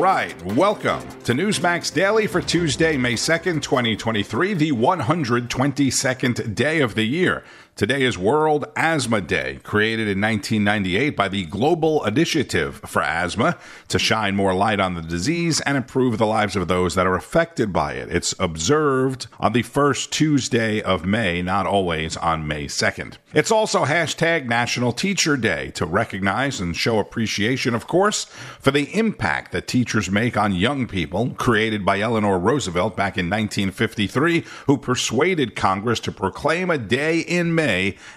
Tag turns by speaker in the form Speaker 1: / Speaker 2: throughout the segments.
Speaker 1: right, welcome to Newsmax Daily for Tuesday, May 2nd, 2023, the 122nd day of the year. Today is World Asthma Day, created in 1998 by the Global Initiative for Asthma to shine more light on the disease and improve the lives of those that are affected by it. It's observed on the first Tuesday of May, not always on May 2nd. It's also hashtag National Teacher Day to recognize and show appreciation, of course, for the impact that teachers make on young people, created by Eleanor Roosevelt back in 1953, who persuaded Congress to proclaim a day in May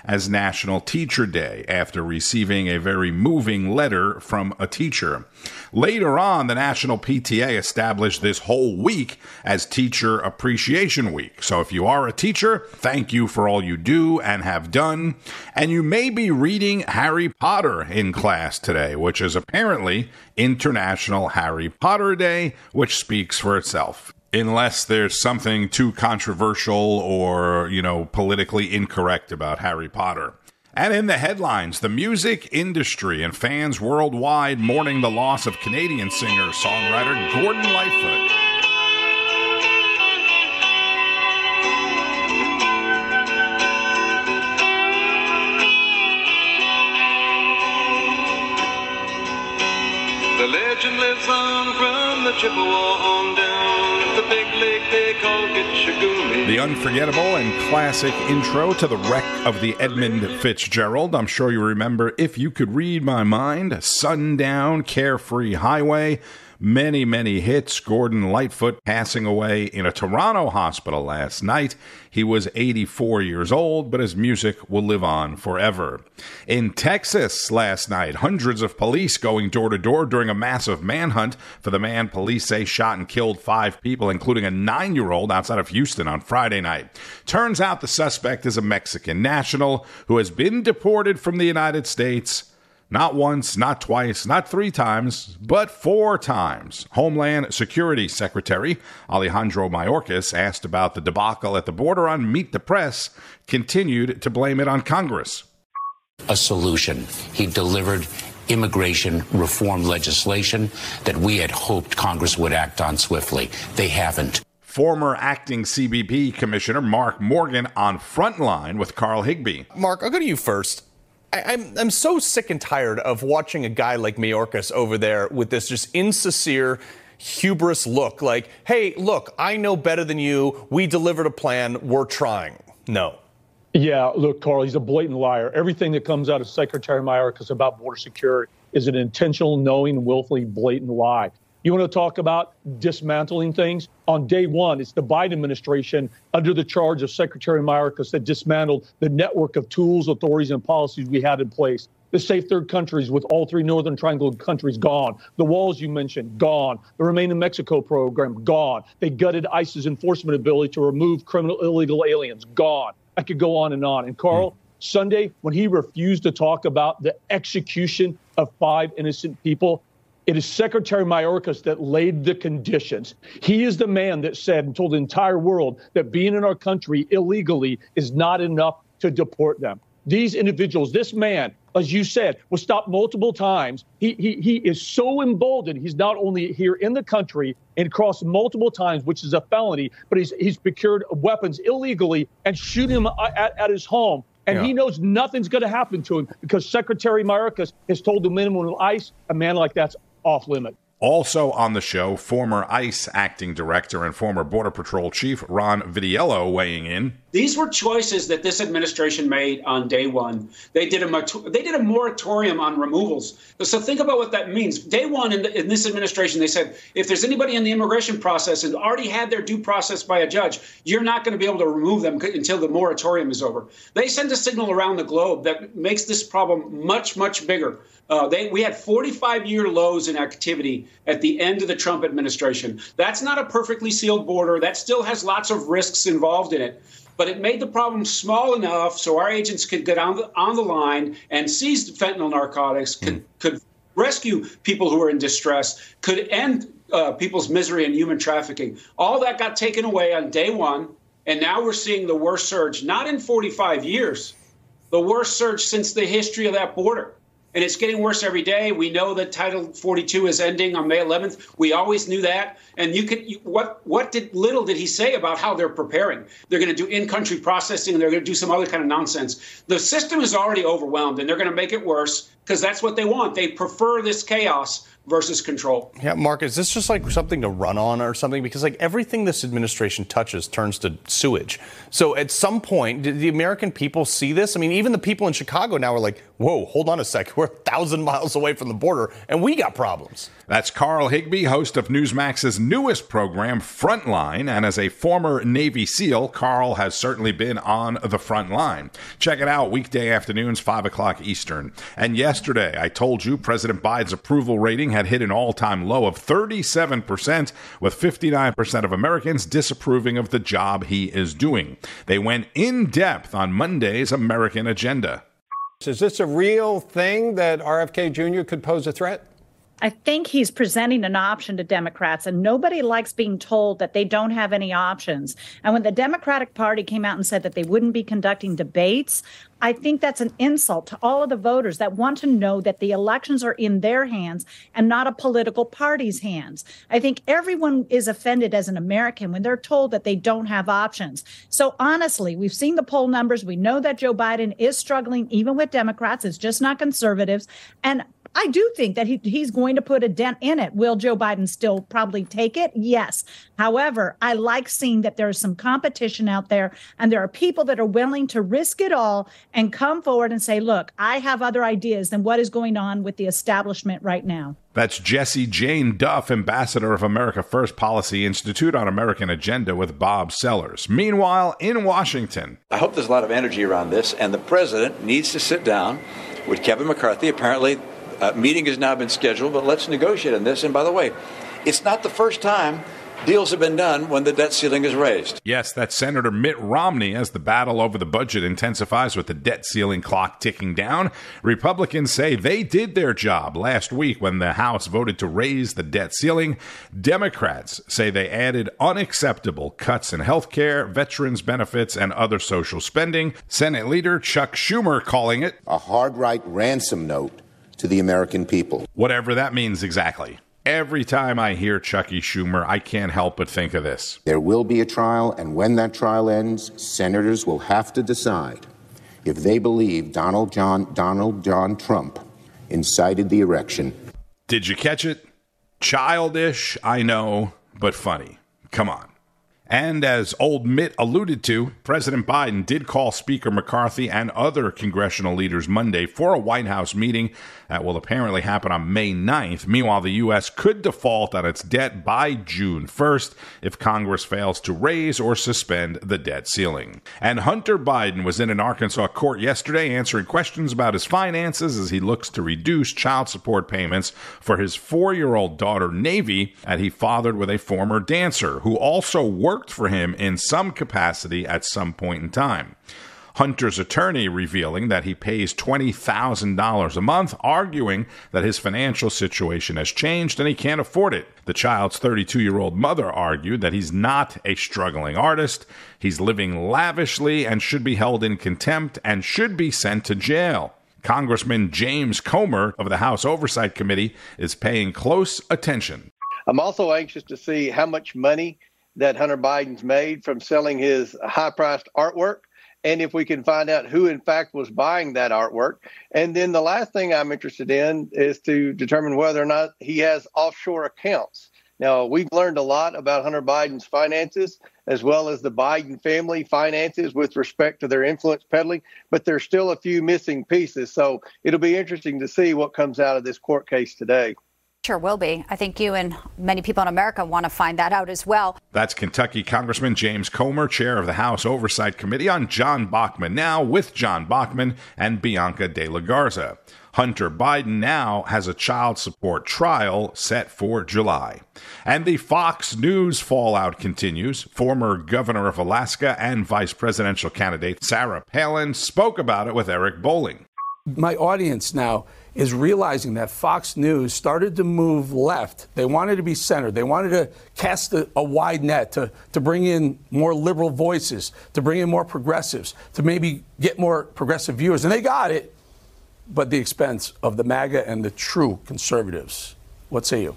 Speaker 1: as National Teacher Day after receiving a very moving letter from a teacher. Later on, the National PTA established this whole week as Teacher Appreciation Week. So if you are a teacher, thank you for all you do and have done. And you may be reading Harry Potter in class today, which is apparently International Harry Potter Day, which speaks for itself unless there's something too controversial or, you know, politically incorrect about Harry Potter. And in the headlines, the music industry and fans worldwide mourning the loss of Canadian singer songwriter Gordon Lightfoot.
Speaker 2: The legend lives on the
Speaker 1: unforgettable and classic intro to the wreck of the Edmund Fitzgerald. I'm sure you remember If You Could Read My Mind, Sundown, Carefree Highway. Many, many hits. Gordon Lightfoot passing away in a Toronto hospital last night. He was 84 years old, but his music will live on forever. In Texas last night, hundreds of police going door to door during a massive manhunt for the man police say shot and killed five people, including a nine year old outside of Houston on Friday night. Turns out the suspect is a Mexican national who has been deported from the United States not once, not twice, not three times, but four times. Homeland Security Secretary Alejandro Mayorkas asked about the debacle at the border on Meet the Press, continued to blame it on Congress.
Speaker 3: A solution. He delivered immigration reform legislation that we had hoped Congress would act on swiftly. They haven't.
Speaker 1: Former acting CBP Commissioner Mark Morgan on Frontline with Carl Higbie.
Speaker 4: Mark, I'll go to you first. I, am I'm so sick and tired of watching a guy like Mayorkas over there with this just insincere, hubris look. Like, hey, look, I know better than you. We delivered a plan. We're trying. No.
Speaker 5: Yeah, look, Carl, he's a blatant liar. Everything that comes out of Secretary Mayorkas about border security is an intentional, knowing, willfully blatant lie. You want to talk about dismantling things? On day one, it's the Biden administration under the charge of Secretary Mayorkas that dismantled the network of tools, authorities, and policies we had in place. The safe third countries with all three Northern Triangle countries gone. The walls you mentioned, gone. The Remain in Mexico program, gone. They gutted ICE's enforcement ability to remove criminal illegal aliens, gone. I could go on and on. And Carl, mm. Sunday, when he refused to talk about the execution of five innocent people, it is Secretary Mayorkas that laid the conditions. He is the man that said and told the entire world that being in our country illegally is not enough to deport them. These individuals, this man, as you said, was stopped multiple times. He, he, he is so emboldened. He's not only here in the country and crossed multiple times, which is a felony, but he's, he's procured weapons illegally and shoot him at, at his home. And yeah. he knows nothing's going to happen to him because Secretary Mayorkas has told the minimum of ICE, a man like that's off limit.
Speaker 1: Also on the show, former ICE acting director and former Border Patrol chief Ron Vitiello weighing in.
Speaker 6: These were choices that this administration made on day one. They did a they did a moratorium on removals. So think about what that means. Day one in, the, in this administration, they said if there's anybody in the immigration process and already had their due process by a judge, you're not going to be able to remove them until the moratorium is over. They send a signal around the globe that makes this problem much much bigger. Uh, they, we had 45 year lows in activity at the end of the Trump administration. That's not a perfectly sealed border. That still has lots of risks involved in it. But it made the problem small enough so our agents could get on the, on the line and seize fentanyl narcotics, could, mm. could rescue people who are in distress, could end uh, people's misery and human trafficking. All that got taken away on day one. And now we're seeing the worst surge, not in 45 years, the worst surge since the history of that border. And it's getting worse every day. We know that Title 42 is ending on May 11th. We always knew that. And you could, you, what, what did little did he say about how they're preparing? They're going to do in-country processing, and they're going to do some other kind of nonsense. The system is already overwhelmed, and they're going to make it worse because that's what they want. They prefer this chaos versus control.
Speaker 4: Yeah, Mark, is this just like something to run on or something? Because like everything this administration touches turns to sewage. So at some point, did the American people see this? I mean, even the people in Chicago now are like, whoa, hold on a sec. A thousand miles away from the border and we got problems.
Speaker 1: That's Carl Higbie, host of Newsmax's newest program, Frontline. And as a former Navy SEAL, Carl has certainly been on the front line. Check it out weekday afternoons, 5 o'clock Eastern. And yesterday, I told you President Biden's approval rating had hit an all time low of 37%, with 59% of Americans disapproving of the job he is doing. They went in depth on Monday's American agenda.
Speaker 7: Is this a real thing that RFK Jr. could pose a threat?
Speaker 8: I think he's presenting an option to Democrats, and nobody likes being told that they don't have any options. And when the Democratic Party came out and said that they wouldn't be conducting debates, I think that's an insult to all of the voters that want to know that the elections are in their hands and not a political party's hands. I think everyone is offended as an American when they're told that they don't have options. So honestly, we've seen the poll numbers. We know that Joe Biden is struggling even with Democrats. It's just not conservatives. And I do think that he, he's going to put a dent in it. Will Joe Biden still probably take it? Yes. However, I like seeing that there's some competition out there and there are people that are willing to risk it all and come forward and say, look, I have other ideas than what is going on with the establishment right now.
Speaker 1: That's Jesse Jane Duff, ambassador of America First Policy Institute on American Agenda with Bob Sellers. Meanwhile, in Washington,
Speaker 9: I hope there's a lot of energy around this, and the president needs to sit down with Kevin McCarthy. Apparently, uh, meeting has now been scheduled, but let's negotiate on this. And by the way, it's not the first time deals have been done when the debt ceiling is raised.
Speaker 1: Yes, that's Senator Mitt Romney as the battle over the budget intensifies with the debt ceiling clock ticking down. Republicans say they did their job last week when the House voted to raise the debt ceiling. Democrats say they added unacceptable cuts in health care, veterans benefits, and other social spending. Senate leader Chuck Schumer calling it
Speaker 10: a hard right ransom note to the American people.
Speaker 1: Whatever that means exactly. Every time I hear Chucky Schumer, I can't help but think of this.
Speaker 10: There will be a trial, and when that trial ends, senators will have to decide if they believe Donald John, Donald John Trump incited the erection.
Speaker 1: Did you catch it? Childish, I know, but funny. Come on. And as old Mitt alluded to, President Biden did call Speaker McCarthy and other congressional leaders Monday for a White House meeting that will apparently happen on May 9th. Meanwhile, the U.S. could default on its debt by June 1st if Congress fails to raise or suspend the debt ceiling. And Hunter Biden was in an Arkansas court yesterday answering questions about his finances as he looks to reduce child support payments for his four year old daughter, Navy, that he fathered with a former dancer who also worked for him in some capacity at some point in time. Hunter's attorney revealing that he pays $20,000 a month, arguing that his financial situation has changed and he can't afford it. The child's 32 year old mother argued that he's not a struggling artist, he's living lavishly and should be held in contempt and should be sent to jail. Congressman James Comer of the House Oversight Committee is paying close attention.
Speaker 11: I'm also anxious to see how much money that Hunter Biden's made from selling his high priced artwork and if we can find out who in fact was buying that artwork. And then the last thing I'm interested in is to determine whether or not he has offshore accounts. Now, we've learned a lot about Hunter Biden's finances as well as the Biden family finances with respect to their influence peddling, but there's still a few missing pieces. So it'll be interesting to see what comes out of this court case today.
Speaker 12: Sure will be. I think you and many people in America want to find that out as well.
Speaker 1: That's Kentucky Congressman James Comer, chair of the House Oversight Committee on John Bachman Now with John Bachman and Bianca de la Garza. Hunter Biden now has a child support trial set for July. And the Fox News fallout continues. Former governor of Alaska and vice presidential candidate Sarah Palin spoke about it with Eric Bolling.
Speaker 13: My audience now is realizing that Fox News started to move left. They wanted to be centered. They wanted to cast a, a, wide net to, to bring in more liberal voices, to bring in more progressives, to maybe get more progressive viewers. And they got it. but the expense of the MAGA and the true conservatives. What say you?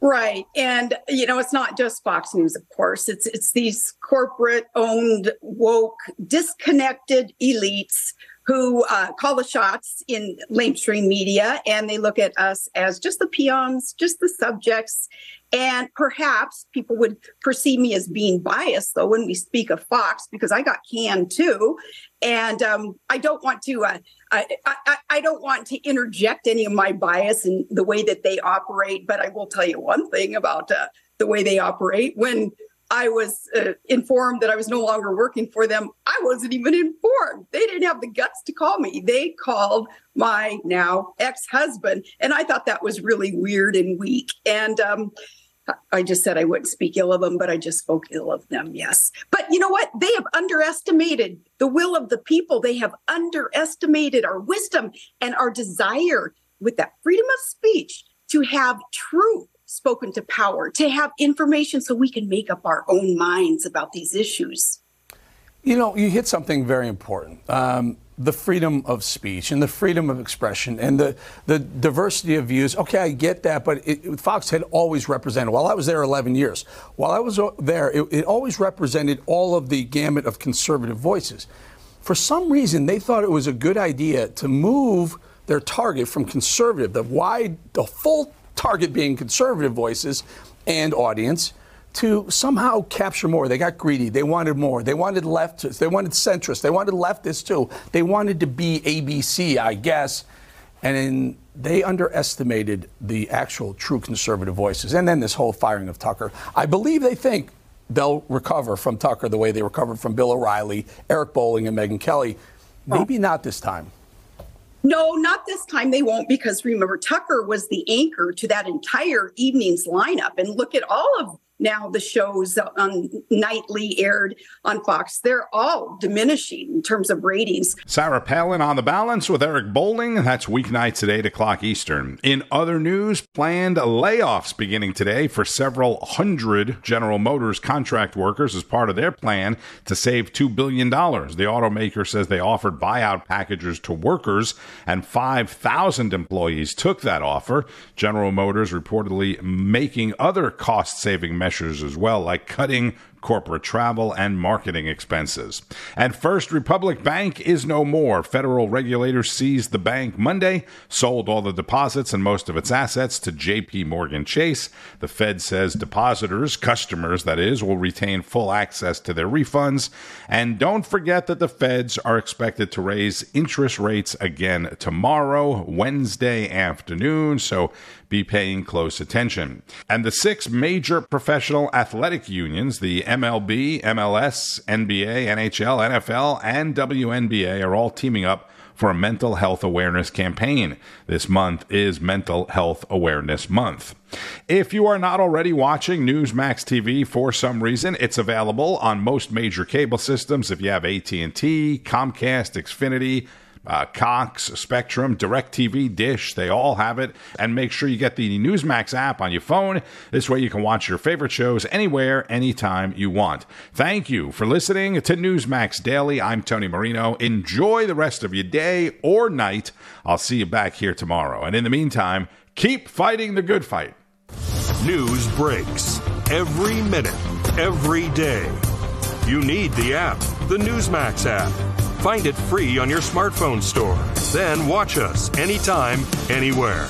Speaker 14: Right. And you know, it's not just Fox News, of course. It's it's these corporate owned woke disconnected elites who uh, call the shots in mainstream media and they look at us as just the peons, just the subjects. And perhaps people would perceive me as being biased, though, when we speak of Fox, because I got canned too. And um, I don't want to, uh, I, I, I don't want to interject any of my bias in the way that they operate. But I will tell you one thing about uh, the way they operate. When I was uh, informed that I was no longer working for them. I wasn't even informed. They didn't have the guts to call me. They called my now ex husband. And I thought that was really weird and weak. And um, I just said I wouldn't speak ill of them, but I just spoke ill of them, yes. But you know what? They have underestimated the will of the people. They have underestimated our wisdom and our desire with that freedom of speech to have truth spoken to power, to have information so we can make up our own minds about these issues.
Speaker 13: You know, you hit something very important. Um, the freedom of speech and the freedom of expression and the, the diversity of views. Okay, I get that, but it, Fox had always represented, while I was there 11 years, while I was there, it, it always represented all of the gamut of conservative voices. For some reason, they thought it was a good idea to move their target from conservative, the wide, the full target being conservative voices and audience to somehow capture more. They got greedy. They wanted more. They wanted leftists. They wanted centrists. They wanted leftists too. They wanted to be ABC, I guess. And they underestimated the actual true conservative voices. And then this whole firing of Tucker. I believe they think they'll recover from Tucker the way they recovered from Bill O'Reilly, Eric Bolling, and Megyn Kelly. Oh. Maybe not this time.
Speaker 14: No, not this time they won't, because remember, Tucker was the anchor to that entire evening's lineup. And look at all of now the shows on um, nightly aired on Fox, they're all diminishing in terms of ratings.
Speaker 1: Sarah Palin on the balance with Eric Bolling. That's weeknights at 8 o'clock Eastern. In other news, planned layoffs beginning today for several hundred General Motors contract workers as part of their plan to save $2 billion. The automaker says they offered buyout packages to workers, and 5,000 employees took that offer. General Motors reportedly making other cost saving measures measures as well, like cutting corporate travel and marketing expenses. And First Republic Bank is no more. Federal regulators seized the bank Monday, sold all the deposits and most of its assets to JP Morgan Chase. The Fed says depositors, customers that is, will retain full access to their refunds. And don't forget that the Feds are expected to raise interest rates again tomorrow, Wednesday afternoon. So be paying close attention. And the six major professional athletic unions, the MLB, MLS, NBA, NHL, NFL, and WNBA, are all teaming up for a mental health awareness campaign. This month is Mental Health Awareness Month. If you are not already watching Newsmax TV for some reason, it's available on most major cable systems if you have AT&T, Comcast, Xfinity, uh, Cox, Spectrum, DirecTV, Dish, they all have it. And make sure you get the Newsmax app on your phone. This way you can watch your favorite shows anywhere, anytime you want. Thank you for listening to Newsmax Daily. I'm Tony Marino. Enjoy the rest of your day or night. I'll see you back here tomorrow. And in the meantime, keep fighting the good fight.
Speaker 15: News breaks every minute, every day. You need the app, the Newsmax app. Find it free on your smartphone store. Then watch us anytime, anywhere.